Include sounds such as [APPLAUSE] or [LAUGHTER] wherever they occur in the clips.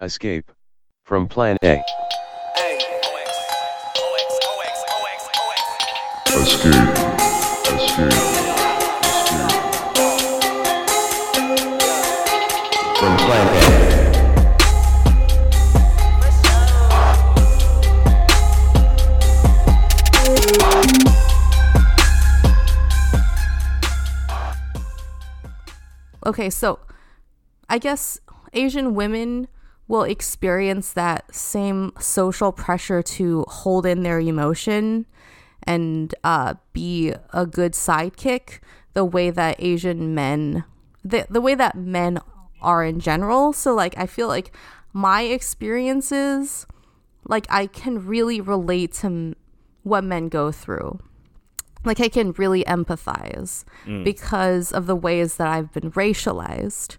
Escape from Plan A. Escape. Escape. Escape. From Plan A. Okay, so I guess Asian women will experience that same social pressure to hold in their emotion and uh, be a good sidekick the way that Asian men, the, the way that men are in general. So, like, I feel like my experiences, like, I can really relate to m- what men go through like I can really empathize because of the ways that I've been racialized.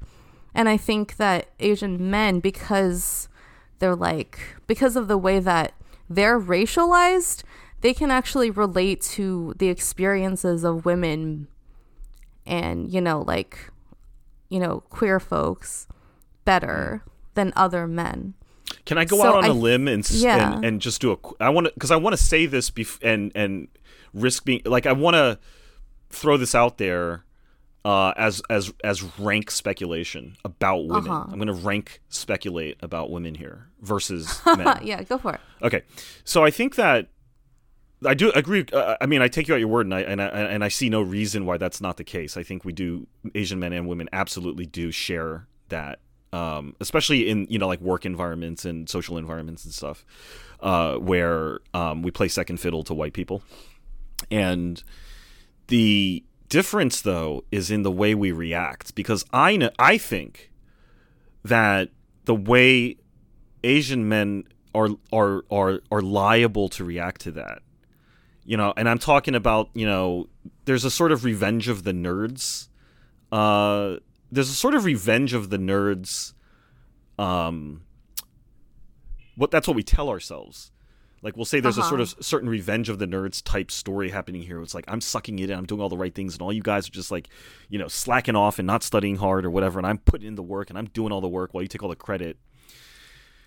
And I think that Asian men because they're like because of the way that they're racialized, they can actually relate to the experiences of women and, you know, like you know, queer folks better mm. than other men. Can I go So out on I a limb and yeah. and, and just do a? I want to because I want to say this bef- and and risk being like I want to throw this out there uh, as as as rank speculation about women. Uh-huh. I'm going to rank speculate about women here versus [LAUGHS] men. yeah, go for it. Okay, so I think that I do agree. Uh, I mean, I take you at your word, and I, and I and I see no reason why that's not the case. I think we do Asian men and women absolutely do share that, um, especially in you know like work environments and social environments and stuff, uh, where um, we play second fiddle to white people, and the difference though is in the way we react because I know I think that the way Asian men are are are are liable to react to that. You know, and I'm talking about, you know, there's a sort of revenge of the nerds. Uh there's a sort of revenge of the nerds um what that's what we tell ourselves. Like we'll say there's a sort of certain revenge of the nerds type story happening here. It's like I'm sucking it in, I'm doing all the right things, and all you guys are just like, you know, slacking off and not studying hard or whatever. And I'm putting in the work and I'm doing all the work while you take all the credit.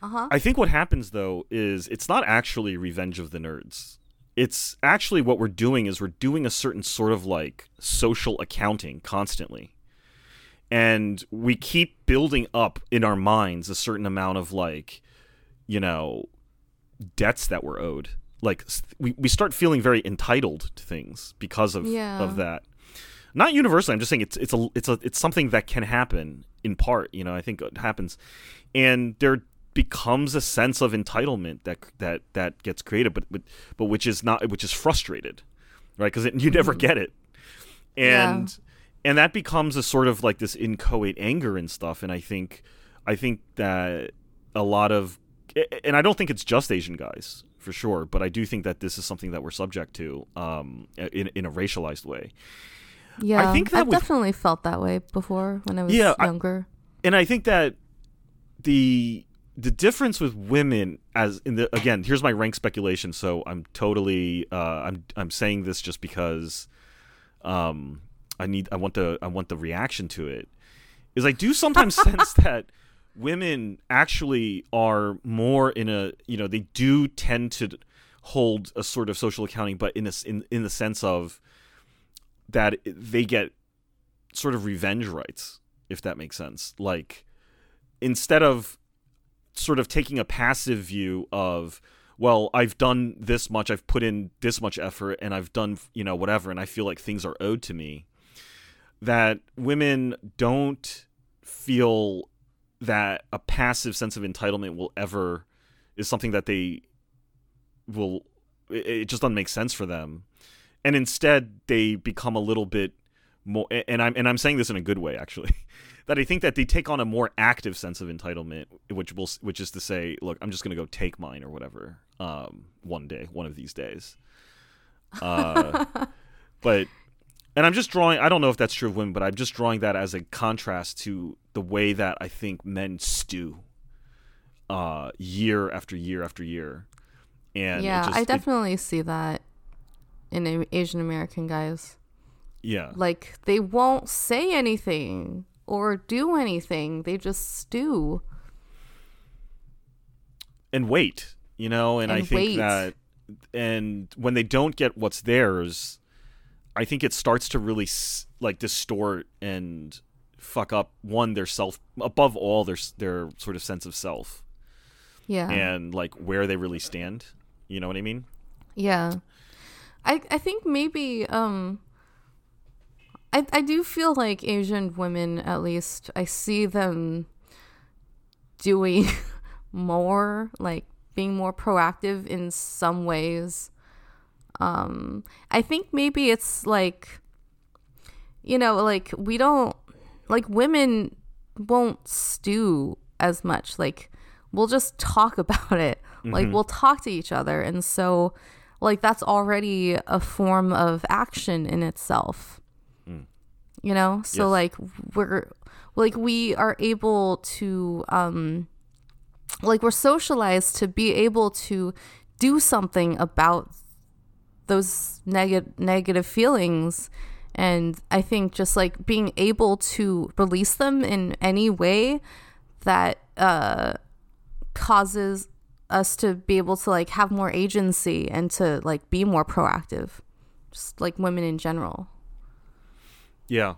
Uh-huh. I think what happens though is it's not actually revenge of the nerds. It's actually what we're doing is we're doing a certain sort of like social accounting constantly. And we keep building up in our minds a certain amount of like, you know, debts that we're owed. Like we, we start feeling very entitled to things because of Yeah. of that. Not universally. I'm just saying it's it's a it's a it's something that can happen in part. You know, I think it happens, and there becomes a sense of entitlement that that that gets created, but but but which is not which is frustrated, right? Because you never mm. get it, and and that becomes a sort of like this inchoate anger and stuff. And I think I think that a lot of and I don't think it's just Asian guys for sure, but I do think that this is something that we're subject to um, in in a racialized way. Yeah, I think that I've with- definitely felt that way before when I was Yeah, I- younger. and I think that the the difference with women as in the again here's my rank speculation so I'm totally uh, I'm I'm saying this just because um I need I want the I want the reaction to it is I do sometimes [LAUGHS] sense that women actually are more in a you know they do tend to hold a sort of social accounting but in this in in the sense of that they get sort of revenge rights if that makes sense. Like instead of sort of taking a passive view of well i've done this much i've put in this much effort and i've done you know whatever and i feel like things are owed to me that women don't feel that a passive sense of entitlement will ever is something that they will it, it just doesn't make sense for them. And instead they become a little bit more and I'm and I'm saying this in a good way actually [LAUGHS] that I think that they take on a more active sense of entitlement which will which is to say look I'm just going to go take mine or whatever um one day one of these days. Uh [LAUGHS] but and I'm just drawing I don't know if that's true of women but I'm just drawing that as a contrast to the way that I think men stew uh year after year after year and yeah, just- I it- definitely see that in Asian American guys. yeah Like they won't say anything or do anything. They just stew. and wait, you know, and, I think wait. that and when they don't get what's theirs, I think it starts to really like distort and fuck up one their self above all their their sort of sense of self Yeah. and like where they really stand. You know what I mean? Yeah. I I think maybe um I I do feel like Asian women at least I see them doing [LAUGHS] more like being more proactive in some ways. Um I think maybe it's like you know like we don't like women won't stew as much. Like we'll just talk [LAUGHS] about it. Like we'll talk to each other. And so like that's already a form of action in itself. You know? So Yes. like we're like we are able to um like we're socialized to be able to do something about those negative negative feelings and i think just like being able to release them in any way that uh causes us to be able to like have more agency and to like be more proactive just like women in general Yeah.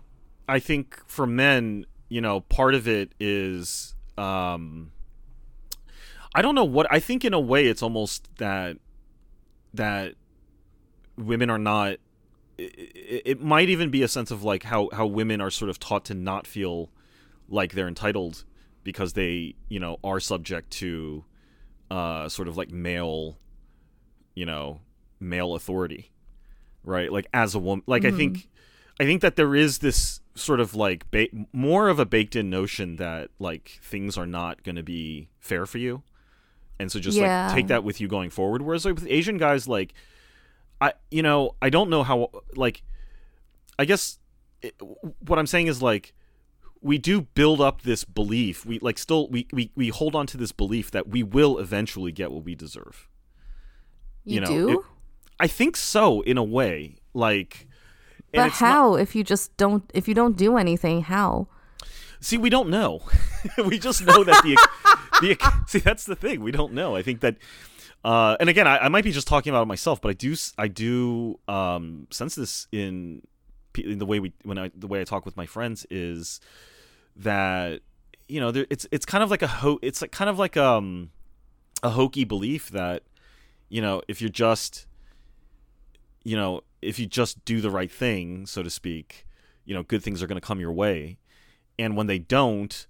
I think for men, you know, part of it is um I don't know what I think in a way it's almost that that women are not it, it might even be a sense of like how how women are sort of taught to not feel like they're entitled because they, you know, are subject to uh sort of like male you know, male authority. Right? Like as a woman, like I think I think that there is this sort of like ba- more of a baked in notion that like things are not going to be fair for you. And so just Yeah. like take that with you going forward whereas like with Asian guys like I you know, I don't know how like I guess it, what I'm saying is like we do build up this belief. We like still we, we we hold on to this belief that we will eventually get what we deserve. you, You know, do it- I think so in a way. Like but it's not- how if you just don't if you don't do anything how See, we don't know. [LAUGHS] we just know that the [LAUGHS] the see that's the thing. We don't know. I think that, uh, and again, I, I might be just talking about it myself, but I do I do um, sense this in, in the way we when I the way I talk with my friends is that you know there, it's it's kind of like a ho- it's like kind of like um a hokey belief that you know if you're just you know if you just do the right thing so to speak you know good things are going to come your way. And when they don't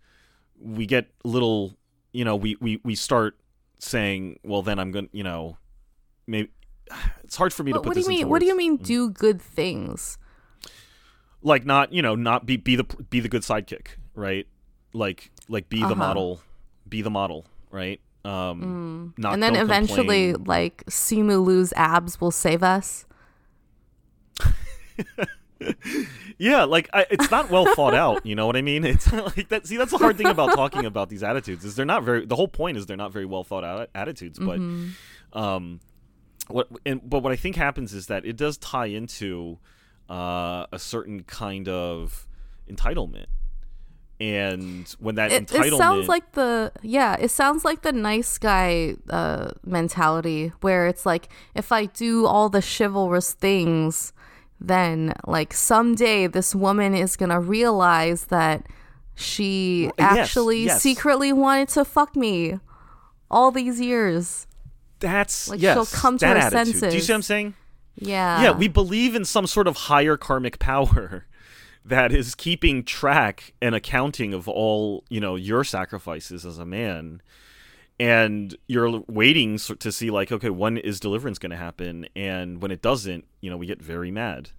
we get little you know we we, we start saying well then i'm going to you know maybe [SIGHS] it's hard for me to But put what do this you mean what do you mean do good things? Like not you know not be be the be the good sidekick right? Like like be the Uh-huh. model be the model right? Um not Mm. and then eventually complain. like Simu Liu's abs will save us [LAUGHS] yeah like I, it's not well thought out you know what i mean? [LAUGHS] It's like that see that's the hard thing about talking [LAUGHS] about these attitudes is they're not very the whole point is they're not very well thought out attitudes but um what and but what i think happens is that it does tie into uh a certain kind of entitlement. And when that it, entitlement it sounds like the yeah it sounds like the nice guy uh mentality where it's like if i do all the chivalrous things then like someday this woman is gonna realize that she actually yes. secretly wanted to fuck me all these years. That's like, yes, she'll come to that her attitude. do you see what i'm saying? Yeah. Yeah we believe in some sort of higher karmic power [LAUGHS] that is keeping track and accounting of all you know your sacrifices as a man and you're waiting to see like okay when is deliverance going to happen? And when it doesn't you know we get very mad